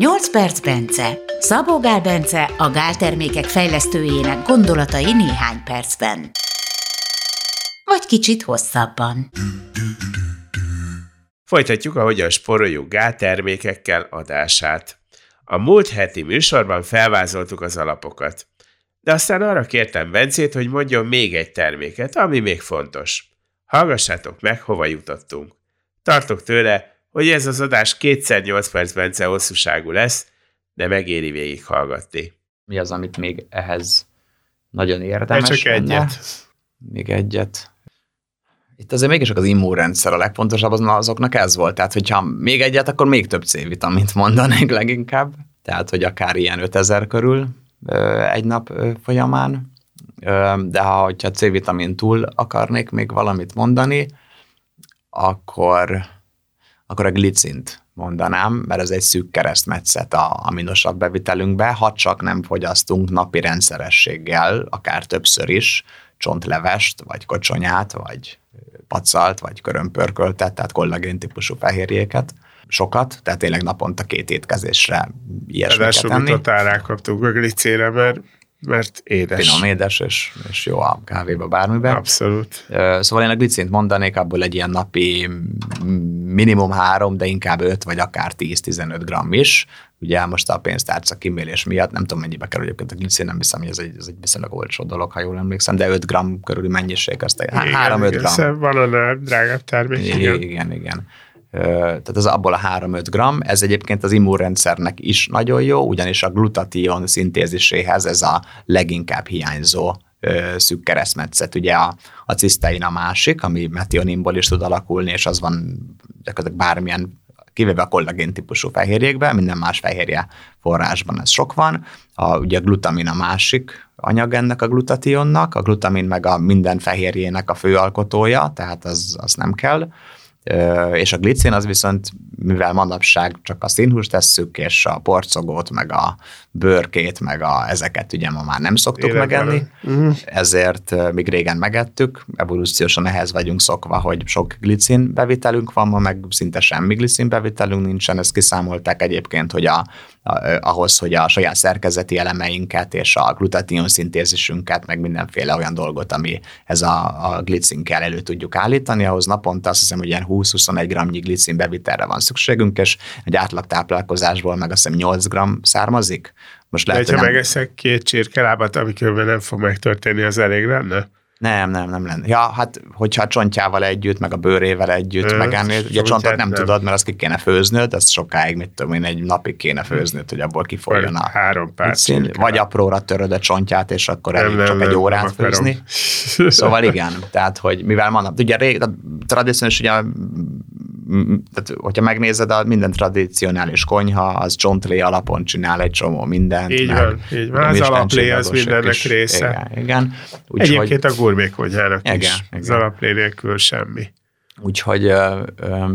8 perc Bence. Szabó Gál Bence a gáltermékek fejlesztőjének gondolatai néhány percben. Vagy kicsit hosszabban. Folytatjuk a Hogyan spóroljuk gáltermékekkel adását. A múlt heti műsorban felvázoltuk az alapokat. De aztán arra kértem Bencét, hogy mondjon még egy terméket, ami még fontos. Hallgassátok meg, hova jutottunk. Tartok tőle, hogy ez az adás kétszer 8 perc Bence hosszúságú lesz, de megéri végighallgatni. Mi az, amit még ehhez nagyon érdemes De csak lenne? egyet. Még egyet. Itt azért mégis az immunrendszer a legfontosabb, az, azoknak ez volt. Tehát, hogyha még egyet, akkor még több C-vitamint mondanék leginkább. Tehát, hogy akár ilyen 5000 körül ö, egy nap ö, folyamán. Ö, De ha hogyha C-vitamin túl akarnék még valamit mondani, akkor, akkor a glicint mondanám, mert ez egy szűk keresztmetszet a aminosabb bevitelünkbe, ha csak nem fogyasztunk napi rendszerességgel, akár többször is, csontlevest, vagy kocsonyát, vagy pacalt, vagy körömpörköltet, tehát kollagén típusú fehérjéket, sokat, tehát tényleg naponta két étkezésre ilyesmiket enni. totál rákaptunk a glicére, mert, mert édes. Finom, édes, és, és jó a kávéba, bármiben. Abszolút. Szóval én a glicint mondanék, abból egy ilyen napi minimum három, de inkább 5 vagy akár 10-15 gramm is. Ugye most a pénztárca kimélés miatt, nem tudom mennyibe kerül egyébként a glicin, nem hiszem, hogy ez egy, ez egy viszonylag olcsó dolog, ha jól emlékszem, de 5 gramm körüli mennyiség, azt Igen, 3-5 igen, gramm. szóval Van annál drágább termék, Igen, igen. igen. Tehát az abból a 3-5 gram, ez egyébként az immunrendszernek is nagyon jó, ugyanis a glutation szintéziséhez ez a leginkább hiányzó szűk keresztmetszet. Ugye a, a cisztein a másik, ami metioninból is tud alakulni, és az van gyakorlatilag bármilyen kivéve a kollagén típusú fehérjékben, minden más fehérje forrásban ez sok van. A, ugye a glutamin a másik anyag ennek a glutationnak, a glutamin meg a minden fehérjének a főalkotója, tehát az, az nem kell. És a glicin az viszont, mivel manapság csak a színhúst tesszük, és a porcogót, meg a bőrkét, meg a, ezeket ugye ma már nem szoktuk Életben. megenni, Mhm. ezért ö, míg régen megettük, evolúciósan ehhez vagyunk szokva, hogy sok glicin bevitelünk van, ma meg szinte semmi glicin bevitelünk nincsen, ezt kiszámolták egyébként, hogy a, ahhoz, hogy a saját szerkezeti elemeinket és a glutation szintézisünket, meg mindenféle olyan dolgot, ami ez a, a glicin kell elő tudjuk állítani, ahhoz naponta azt hiszem, hogy ilyen 20-21 gramnyi glicin bevitelre van szükségünk, és egy átlag táplálkozásból meg azt hiszem 8 gram származik. Most De lehet, ha hogy nem, megeszek két csirkelábat, amikor nem fog megtörténni, az elég lenne? Nem, nem, nem lenne. Ja, hát hogyha a csontjával együtt, meg a bőrével együtt Ö, megennéd, ugye a csontot nem, nem. tudod, mert azt ki kéne főznöd, azt sokáig, mit tudom én, egy napig kéne főznöd, hogy abból kifolyjon a Három pár szín, vagy apróra töröd a csontját, és akkor Nem, elég nem, csak nem, egy nem órát akarom. főzni. Szóval igen, tehát, hogy mivel manap, ugye rég, tradicionális, ugye, tehát, hogyha megnézed, a minden tradicionális konyha, az csontlé alapon csinál egy csomó mindent. Így van, így van. Az alaplé az mindennek is. része. Igen, igen. Úgyhogy, Egyébként a gurmékonyhának Igen, is. Az igen. alaplé nélkül semmi. Úgyhogy ö, ö,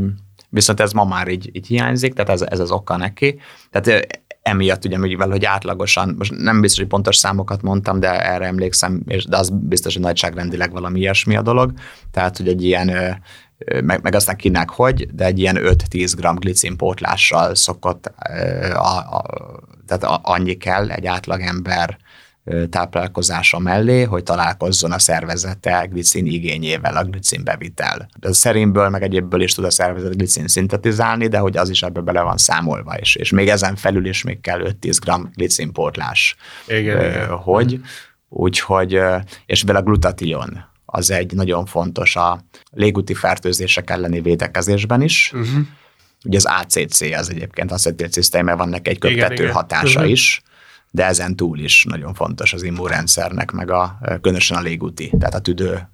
viszont ez ma már így, így hiányzik, tehát ez, ez az oka neki. Tehát emiatt ugye, mivel, hogy átlagosan, most nem biztos, hogy pontos számokat mondtam, de erre emlékszem, és, de az biztos, hogy nagyságrendileg valami ilyesmi a dolog. Tehát, hogy egy ilyen, meg, meg aztán kinek hogy, de egy ilyen 5-10 g glicin pótlással szokott, a, a, tehát a, annyi kell egy átlagember táplálkozása mellé, hogy találkozzon a szervezete glicin igényével, a glicin bevitel. De a szerinből, meg egyébből is tud a szervezet glicin szintetizálni, de hogy az is ebbe bele van számolva is. És még ezen felül is még kell 5-10 g glicin pótlás. Igen, Ö, igen. hogy, úgyhogy, és vele glutation, az egy nagyon fontos a légúti fertőzések elleni védekezésben is. Uh-huh. Ugye az ACC az egyébként acetilcisztein, van neki egy köptető igen. hatása Mhm. is, de ezen túl is nagyon fontos az immunrendszernek, meg a, különösen a légúti, tehát a tüdő,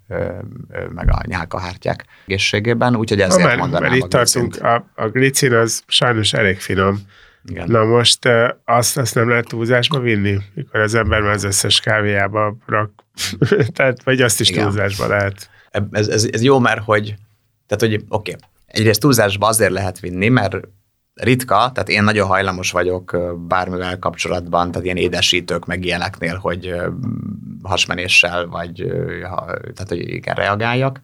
meg a nyálkahártyák egészségében, úgyhogy ezért már, mondanám már itt tartunk, a, a glicin az sajnos elég finom. Igen. Na most azt, azt nem lehet túlzásba vinni, mikor az ember már az összes kávéjába rak. Tehát, vagy azt is Igen. túlzásba lehet. ez, ez, ez jó, mert hogy, tehát hogy oké, okay. egyrészt túlzásba azért lehet vinni, mert ritka, tehát én nagyon hajlamos vagyok bármivel kapcsolatban, tehát ilyen édesítők, meg ilyeneknél, hogy hasmenéssel, vagy tehát hogy igen, reagáljak.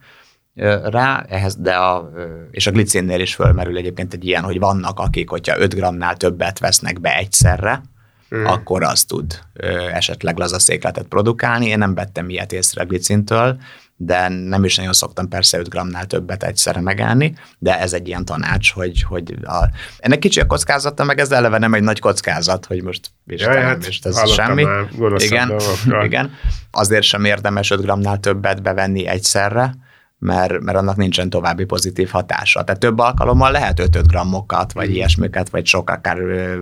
Rá, ehhez, de a, és a glicinnél is fölmerül egyébként egy ilyen, hogy vannak akik, hogyha 5 g-nál többet vesznek be egyszerre, mm. akkor az tud esetleg lazaszékletet produkálni. Én nem vettem ilyet észre a glicintől, de nem is nagyon szoktam persze 5 g-nál többet egyszerre megállni, de ez egy ilyen tanács, hogy, hogy a, ennek kicsi a kockázata, meg ez eleve nem egy nagy kockázat, hogy most vizsgálom, hát, és ez semmi. Igen, igen, azért sem érdemes 5 g-nál többet bevenni egyszerre, mert, mert annak nincsen további pozitív hatása. Tehát több alkalommal lehet 5-5 grammokat, vagy mm. ilyesmiket, vagy sok, akár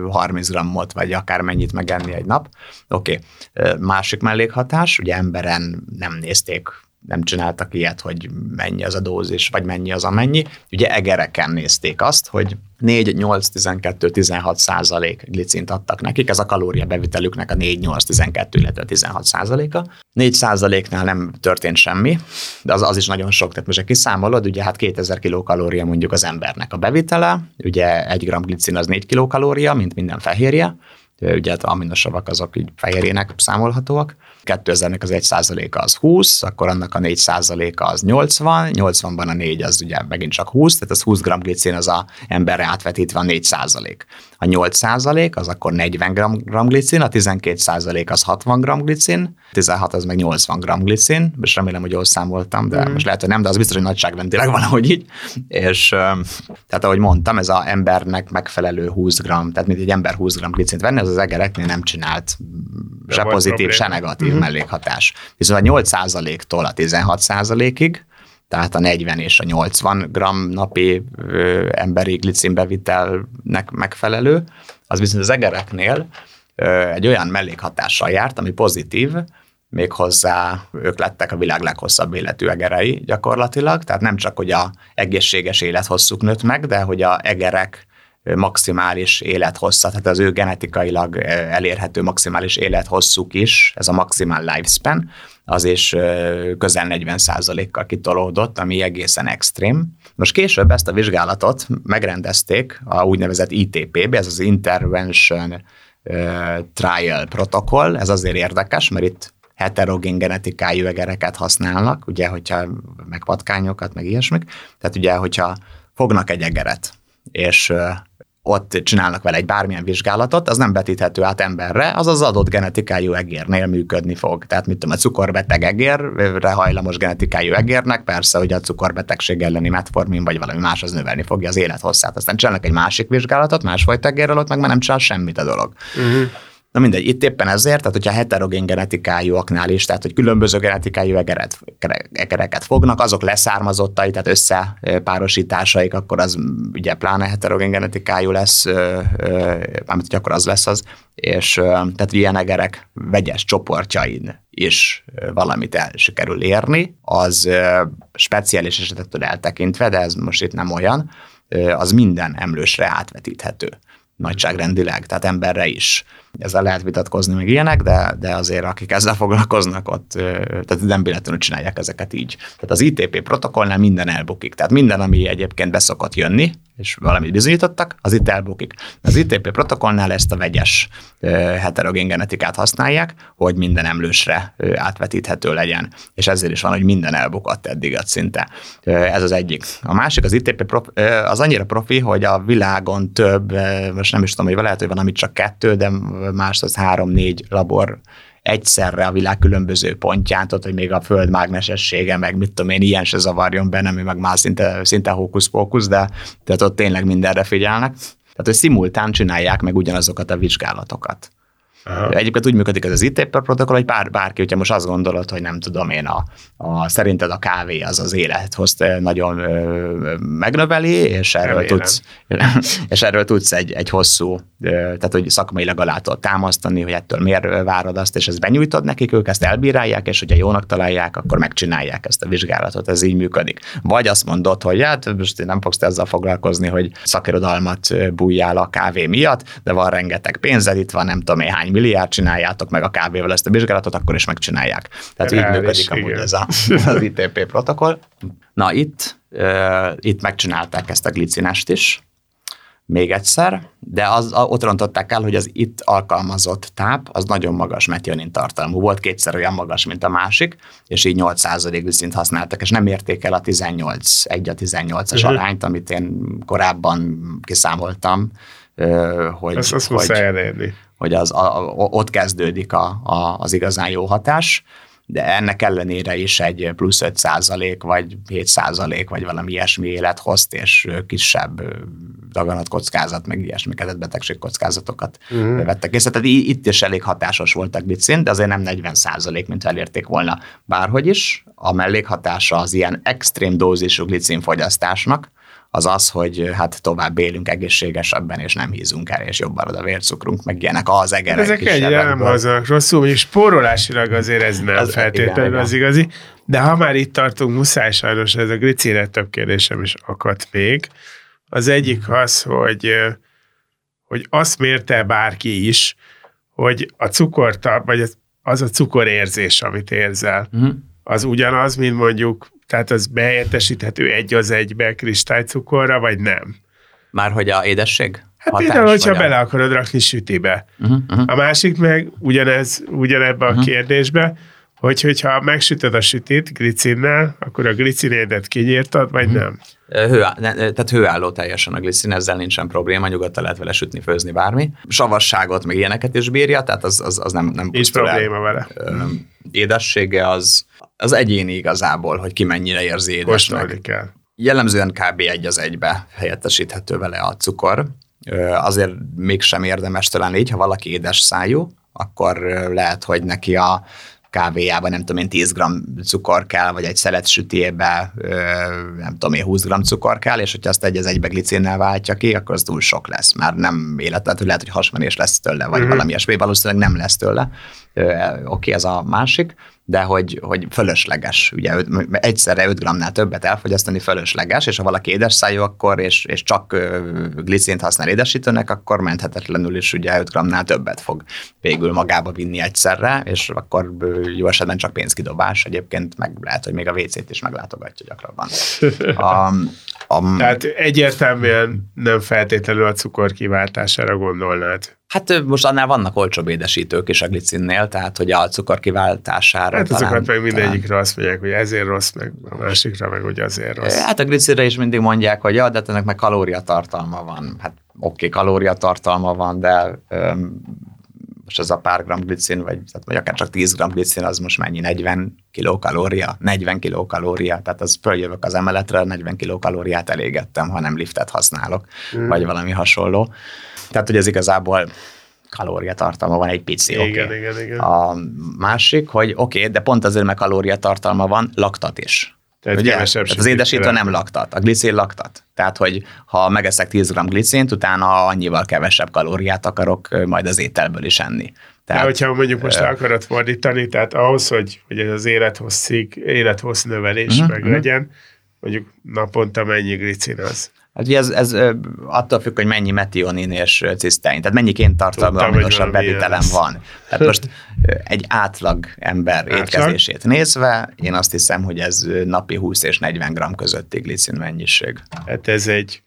30 grammot, vagy akár mennyit megenni egy nap. Oké. Okay. Másik mellékhatás, ugye emberen nem nézték nem csináltak ilyet, hogy mennyi az a dózis, vagy mennyi az a mennyi. Ugye egereken nézték azt, hogy 4, 8, 12, 16 százalék glicint adtak nekik, ez a kalória bevitelüknek a 4, 8, 12, illetve 16 százaléka. 4 százaléknál nem történt semmi, de az, az is nagyon sok, tehát most kiszámolod, ugye hát 2000 kilokalória mondjuk az embernek a bevitele, ugye 1 gram glicin az 4 kilokalória, mint minden fehérje, ugye hát aminosavak azok így fehérjének számolhatóak, 2000-nek az 1 százaléka az 20, akkor annak a 4 százaléka az 80, 80-ban a 4 az ugye megint csak 20, tehát az 20 g glicin az a emberre átvetítve a 4 százalék. A 8 százalék az akkor 40 g glicin, a 12 százalék az 60 g glicin, 16 az meg 80 g glicin, és remélem, hogy jól számoltam, de mm. most lehet, hogy nem, de az biztos, hogy nagyságrendileg valahogy így. És tehát ahogy mondtam, ez a embernek megfelelő 20 g, tehát mint egy ember 20 g glicint venni, az az egereknél nem csinált se pozitív, probléma. se negatív mm-hmm. mellékhatás. Viszont a 8%-tól a 16%-ig, tehát a 40 és a 80 g napi ö, emberi glicinbevitelnek megfelelő, az viszont az egereknél ö, egy olyan mellékhatással járt, ami pozitív, méghozzá ők lettek a világ leghosszabb életű egerei gyakorlatilag, tehát nem csak, hogy a egészséges élethosszuk nőtt meg, de hogy a egerek maximális élethosszat, tehát az ő genetikailag elérhető maximális élethosszuk is, ez a maximál lifespan, az is közel 40% kal kitolódott, ami egészen extrém. Most később ezt a vizsgálatot megrendezték a úgynevezett ITP-be, ez az Intervention Trial Protocol, ez azért érdekes, mert itt heterogén genetikájú egereket használnak, ugye, hogyha meg patkányokat, meg ilyesmik. Tehát ugye, hogyha fognak egy egeret, és ott csinálnak vele egy bármilyen vizsgálatot, az nem vetíthető át emberre, az az adott genetikájú egérnél működni fog. Tehát mit tudom, a cukorbeteg egérre hajlamos genetikájú egérnek, persze, hogy a cukorbetegség elleni metformin vagy valami más az növelni fogja az élethosszát. Aztán csinálnak egy másik vizsgálatot, másfajta egérrel, ott meg már nem csinál semmit a dolog. Uh-huh. Na mindegy, itt éppen ezért, tehát hogyha heterogén genetikájúaknál is, tehát hogy különböző genetikájú egeret, egereket fognak, azok leszármazottai, tehát összepárosításaik, akkor az ugye pláne heterogén genetikájú lesz, mármint akkor az lesz az, és tehát ilyen egerek vegyes csoportjain is valamit el sikerül érni, az speciális esetettől eltekintve, de ez most itt nem olyan, az minden emlősre átvetíthető nagyságrendileg, tehát emberre is ezzel lehet vitatkozni, meg ilyenek, de, de azért akik ezzel foglalkoznak, ott tehát nem véletlenül csinálják ezeket így. Tehát az ITP protokollnál minden elbukik. Tehát minden, ami egyébként beszokott jönni, és valamit bizonyítottak, az itt elbukik. Az ITP protokollnál ezt a vegyes heterogén genetikát használják, hogy minden emlősre átvetíthető legyen. És ezért is van, hogy minden elbukott eddig szinte. Ez az egyik. A másik, az ITP az annyira profi, hogy a világon több, most nem is tudom, hogy lehet, hogy van, amit csak kettő, de más az három-négy labor egyszerre a világ különböző pontján, tehát, hogy még a föld mágnesessége, meg mit tudom én, ilyen se zavarjon benne, ami meg már szinte, szinte hókusz-pókusz, de tehát ott tényleg mindenre figyelnek. Tehát, hogy szimultán csinálják meg ugyanazokat a vizsgálatokat. Aha. Egyébként úgy működik ez az ITP protokoll, hogy bár, bárki, hogyha most azt gondolod, hogy nem tudom én, a, a, szerinted a kávé az az élethoz nagyon ö, megnöveli, és erről tudsz, és erről tudsz egy, egy hosszú, ö, tehát hogy szakmailag alá tudod támasztani, hogy ettől miért várod azt, és ezt benyújtod nekik, ők ezt elbírálják, és hogyha jónak találják, akkor megcsinálják ezt a vizsgálatot, ez így működik. Vagy azt mondod, hogy hát most nem fogsz te ezzel foglalkozni, hogy szakirodalmat bújjál a kávé miatt, de van rengeteg pénzed, itt van nem tudom én hány milliárd, csináljátok meg a kávéval ezt a vizsgálatot, akkor is megcsinálják. Tehát Reális, így működik igen. amúgy ez a, az ITP protokoll. Na itt, uh, itt megcsinálták ezt a glicinest is, még egyszer, de az, ott rontották el, hogy az itt alkalmazott táp az nagyon magas metionin tartalmú volt, kétszer olyan magas, mint a másik, és így 8% viszint használtak, és nem érték el a 18, 1 a 18-as uh-huh. arányt, amit én korábban kiszámoltam, hogy, azt, azt hogy, elérni. hogy az, a, ott kezdődik a, a, az igazán jó hatás de ennek ellenére is egy plusz 5 százalék, vagy 7 százalék, vagy valami ilyesmi élethozt, és kisebb kockázat, meg ilyesmi betegség kockázatokat uh-huh. vettek észre. Tehát itt is elég hatásos volt a glicin, de azért nem 40 százalék, mint elérték volna. Bárhogy is, a mellékhatása az ilyen extrém dózisú glicin fogyasztásnak, az az, hogy hát tovább élünk egészségesebben, és nem hízunk el, és jobban a vércukrunk, meg ilyenek az egerek Ezek egyre nem azok rosszul, és spórolásilag azért ez nem az, feltétlenül igen, az igazi. De ha már itt tartunk, muszáj sajnos ez a glicére több kérdésem is akadt még. Az egyik az, hogy, hogy azt mérte bárki is, hogy a cukorta, vagy az a cukorérzés, amit érzel, uh-huh. az ugyanaz, mint mondjuk tehát az beértesíthető egy az egybe kristálycukorra, vagy nem? Már hogy a édesség? Hát hatás, például, hogyha a... bele akarod rakni sütibe. Uh-huh, uh-huh. A másik meg ugyanez, ugyanebbe uh-huh. a kérdésbe, hogy hogyha megsütöd a sütit glicinnel, akkor a glicinédet kinyírtad, vagy uh-huh. nem? Hő, tehát hőálló teljesen a glicin, ezzel nincsen probléma, nyugodtan lehet vele sütni, főzni, bármi. Savasságot, meg ilyeneket is bírja, tehát az, az, az nem, nem Nincs probléma el. vele. Édessége az az egyéni igazából, hogy ki mennyire érzi édesnek. kell. Jellemzően kb. egy az egybe helyettesíthető vele a cukor. Azért mégsem érdemes talán így, ha valaki édes szájú, akkor lehet, hogy neki a kávéjában nem tudom én 10 g cukor kell, vagy egy szelet sütébe nem tudom én 20 g cukor kell, és hogyha azt egy az egybe glicinnel váltja ki, akkor az túl sok lesz. Már nem életet, lehet, hogy hasmenés lesz tőle, vagy mm-hmm. valami ilyesmi, valószínűleg nem lesz tőle. Oké, okay, ez a másik de hogy, hogy fölösleges. Ugye egyszerre 5 g-nál többet elfogyasztani fölösleges, és ha valaki édes szájú, akkor, és, és csak glicint használ édesítőnek, akkor menthetetlenül is ugye 5 g-nál többet fog végül magába vinni egyszerre, és akkor jó esetben csak pénzkidobás. Egyébként meg lehet, hogy még a WC-t is meglátogatja gyakrabban. A, a, Tehát egyértelműen nem feltétlenül a cukor kiváltására gondolnád. Hát most annál vannak olcsóbb édesítők is a glicinnél, tehát hogy a cukor kiváltására. Hát azokat meg mindegyikre talán... azt mondják, hogy ezért rossz, meg a másikra meg hogy azért rossz. Hát a glicinre is mindig mondják, hogy ja, de ennek meg kalóriatartalma van. Hát oké, okay, kalóriatartalma van, de öm, most ez a pár gram glicin, vagy, vagy akár csak 10 gram glicin, az most mennyi? 40 kilokalória? 40 kilokalória, tehát az följövök az emeletre, 40 kilokalóriát elégettem, ha nem liftet használok, hmm. vagy valami hasonló. Tehát, hogy ez igazából kalóriatartalma van egy pici. Igen, okay. igen, igen. A másik, hogy oké, okay, de pont azért, mert kalóriatartalma van, laktat is. Tehát, Ugye? Tehát az édesítő nem laktat, a glicin laktat. Tehát, hogy ha megeszek 10 g glicint, utána annyival kevesebb kalóriát akarok majd az ételből is enni. Tehát, De hogyha mondjuk most uh, akarod fordítani, tehát ahhoz, hogy, hogy ez az élethosszig, élethossz növelés uh-huh, meg uh-huh. legyen, mondjuk naponta mennyi glicin az? Hát ugye ez, ez attól függ, hogy mennyi metionin és cisztein, tehát mennyi kéntartalmú aminosabb bevitelem van. Tehát most egy átlag ember átlag? étkezését nézve, én azt hiszem, hogy ez napi 20 és 40 g közötti glicin mennyiség. Hát ez egy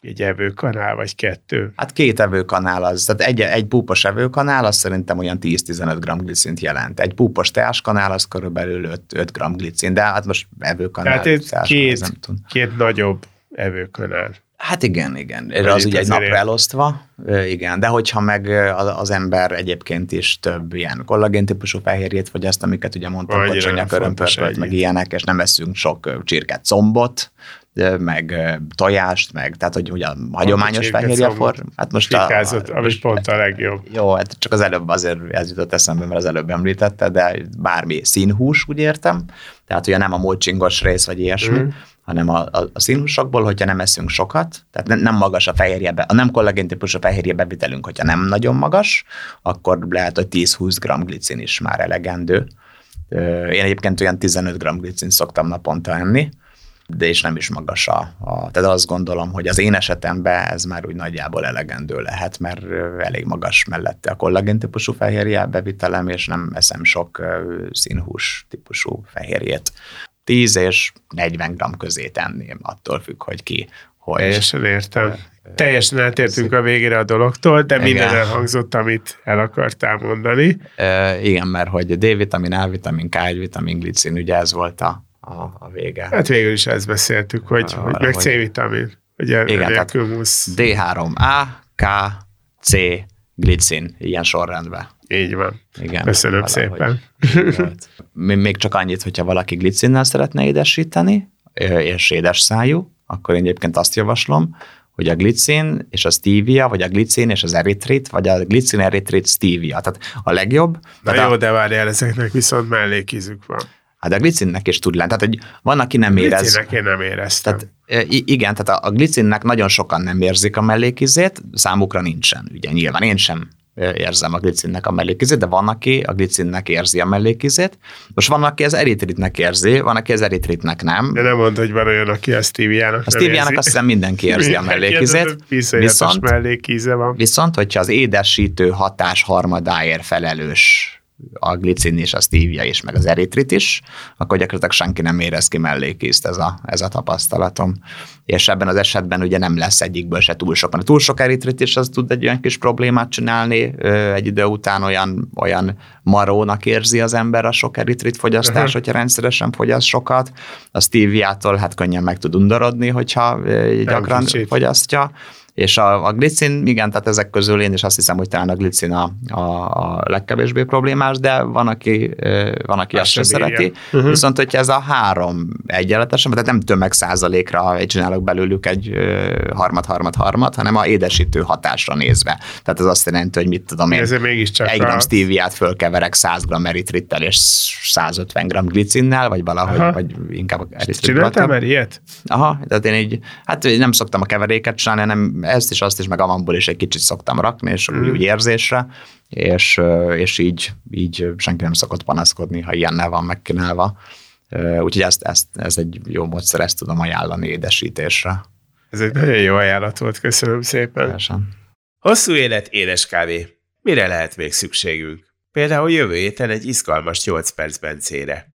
egy evőkanál, vagy kettő? Hát két evőkanál az, tehát egy, egy púpos evőkanál az szerintem olyan 10-15 g glicint jelent. Egy púpos teáskanál az körülbelül 5, 5 g glicin, de hát most evőkanál. Tehát ez két, két nagyobb evőkanál. Hát igen, igen. Erre az ugye egy napra elosztva, igen. De hogyha meg az ember egyébként is több ilyen kollagén típusú fehérjét fogyaszt, amiket ugye mondtam, kocsonya, körömpörpölt, meg ilyenek, és nem veszünk sok csirket combot, meg tojást, meg, tehát hogy ugye a hagyományos fehérjefor. Hát most a, a, ami pont a legjobb. Jó, hát csak az előbb azért ez jutott eszembe, mert az előbb említette, de bármi színhús, úgy értem, tehát ugye nem a molcsingos rész, vagy ilyesmi, mm hanem a, a, a színhúsokból, hogyha nem eszünk sokat, tehát nem, nem magas a fehérjebe, a nem kollagén típusú fehérje bevitelünk, hogyha nem nagyon magas, akkor lehet, hogy 10-20 g glicin is már elegendő. Én egyébként olyan 15 g glicin szoktam naponta enni, de és nem is magas a, a... Tehát azt gondolom, hogy az én esetemben ez már úgy nagyjából elegendő lehet, mert elég magas mellette a kollagén típusú fehérje bevitelem, és nem eszem sok színhús típusú fehérjét. 10 és 40 g közé tenném, attól függ, hogy ki hogy... Teljesen értem. Teljesen eltértünk a végére a dologtól, de Igen. minden elhangzott, amit el akartál mondani. E, igen, mert hogy D-vitamin, A-vitamin, K1-vitamin, glicin, ugye ez volt a, a, a vége. Hát végül is ezt beszéltük, hogy, Arra, hogy meg C-vitamin. Ugye Igen, nélkül musz. D3A, K, C, glicin, ilyen sorrendben. Így van. Igen, Köszönöm szépen. Még csak annyit, hogyha valaki glicinnel szeretne édesíteni, és édes szájú, akkor én egyébként azt javaslom, hogy a glicin és a stevia, vagy a glicin és az eritrit, vagy a glicin eritrit stevia. Tehát a legjobb. Na jó, a, de várjál, ezeknek viszont mellékízük van. Hát a glicinnek is tud lenni. Tehát, hogy van, aki nem érez. Glicinek én nem éreztem. Tehát e, igen, tehát a, a glicinnek nagyon sokan nem érzik a mellékizét, számukra nincsen. Ugye nyilván én sem e, érzem a glicinnek a mellékizét, de van, aki a glicinnek érzi a mellékizét. Most van, aki az eritritnek érzi, van, aki az eritritnek nem. de nem mondd, hogy van olyan, aki a Stevie-jának A Stevie-nak azt hiszem mindenki érzi a mellékizét. Viszont Viszont, mellékíze van. viszont, hogyha az édesítő hatás harmadáért felelős a glicin és a stevia is, meg az eritrit is, akkor gyakorlatilag senki nem érez ki mellékízt, ez a, ez a tapasztalatom. És ebben az esetben ugye nem lesz egyikből se túl sok. Mert túl sok eritrit is az tud egy olyan kis problémát csinálni, egy idő után olyan, olyan marónak érzi az ember a sok eritrit fogyasztás, Aha. hogyha rendszeresen fogyaszt sokat. A steviától hát könnyen meg tud undorodni, hogyha gyakran fogyasztja. És a, a glicin, igen, tehát ezek közül én is azt hiszem, hogy talán a glicin a, a, a legkevésbé problémás, de van, aki, van, aki Azt sem szereti. Uh-huh. Viszont, hogyha ez a három egyenletesen, tehát nem tömeg százalékra csinálok belőlük egy ö, harmad, harmad, harmad, hanem a édesítő hatásra nézve. Tehát ez azt jelenti, hogy mit tudom én, Ezért mégiscsak egy gram stíviát fölkeverek 100 gram eritrittel és 150 gram glicinnel, vagy valahogy, Aha. vagy inkább eritrit Csináltál már ilyet? Aha, tehát én így, hát nem szoktam a keveréket csinálni, hanem ezt is, azt is, meg amamból is egy kicsit szoktam rakni, és Mm. úgy, úgy érzésre, és, és így, így senki nem szokott panaszkodni, ha ilyennel van megkínálva. Úgyhogy ezt, ezt, ez egy jó módszer, ezt tudom ajánlani édesítésre. Ez egy nagyon jó ajánlat volt, köszönöm szépen. Teljesen. Hosszú élet, édes kávé. Mire lehet még szükségünk? Például jövő héten egy izgalmas 8 perc Bencére.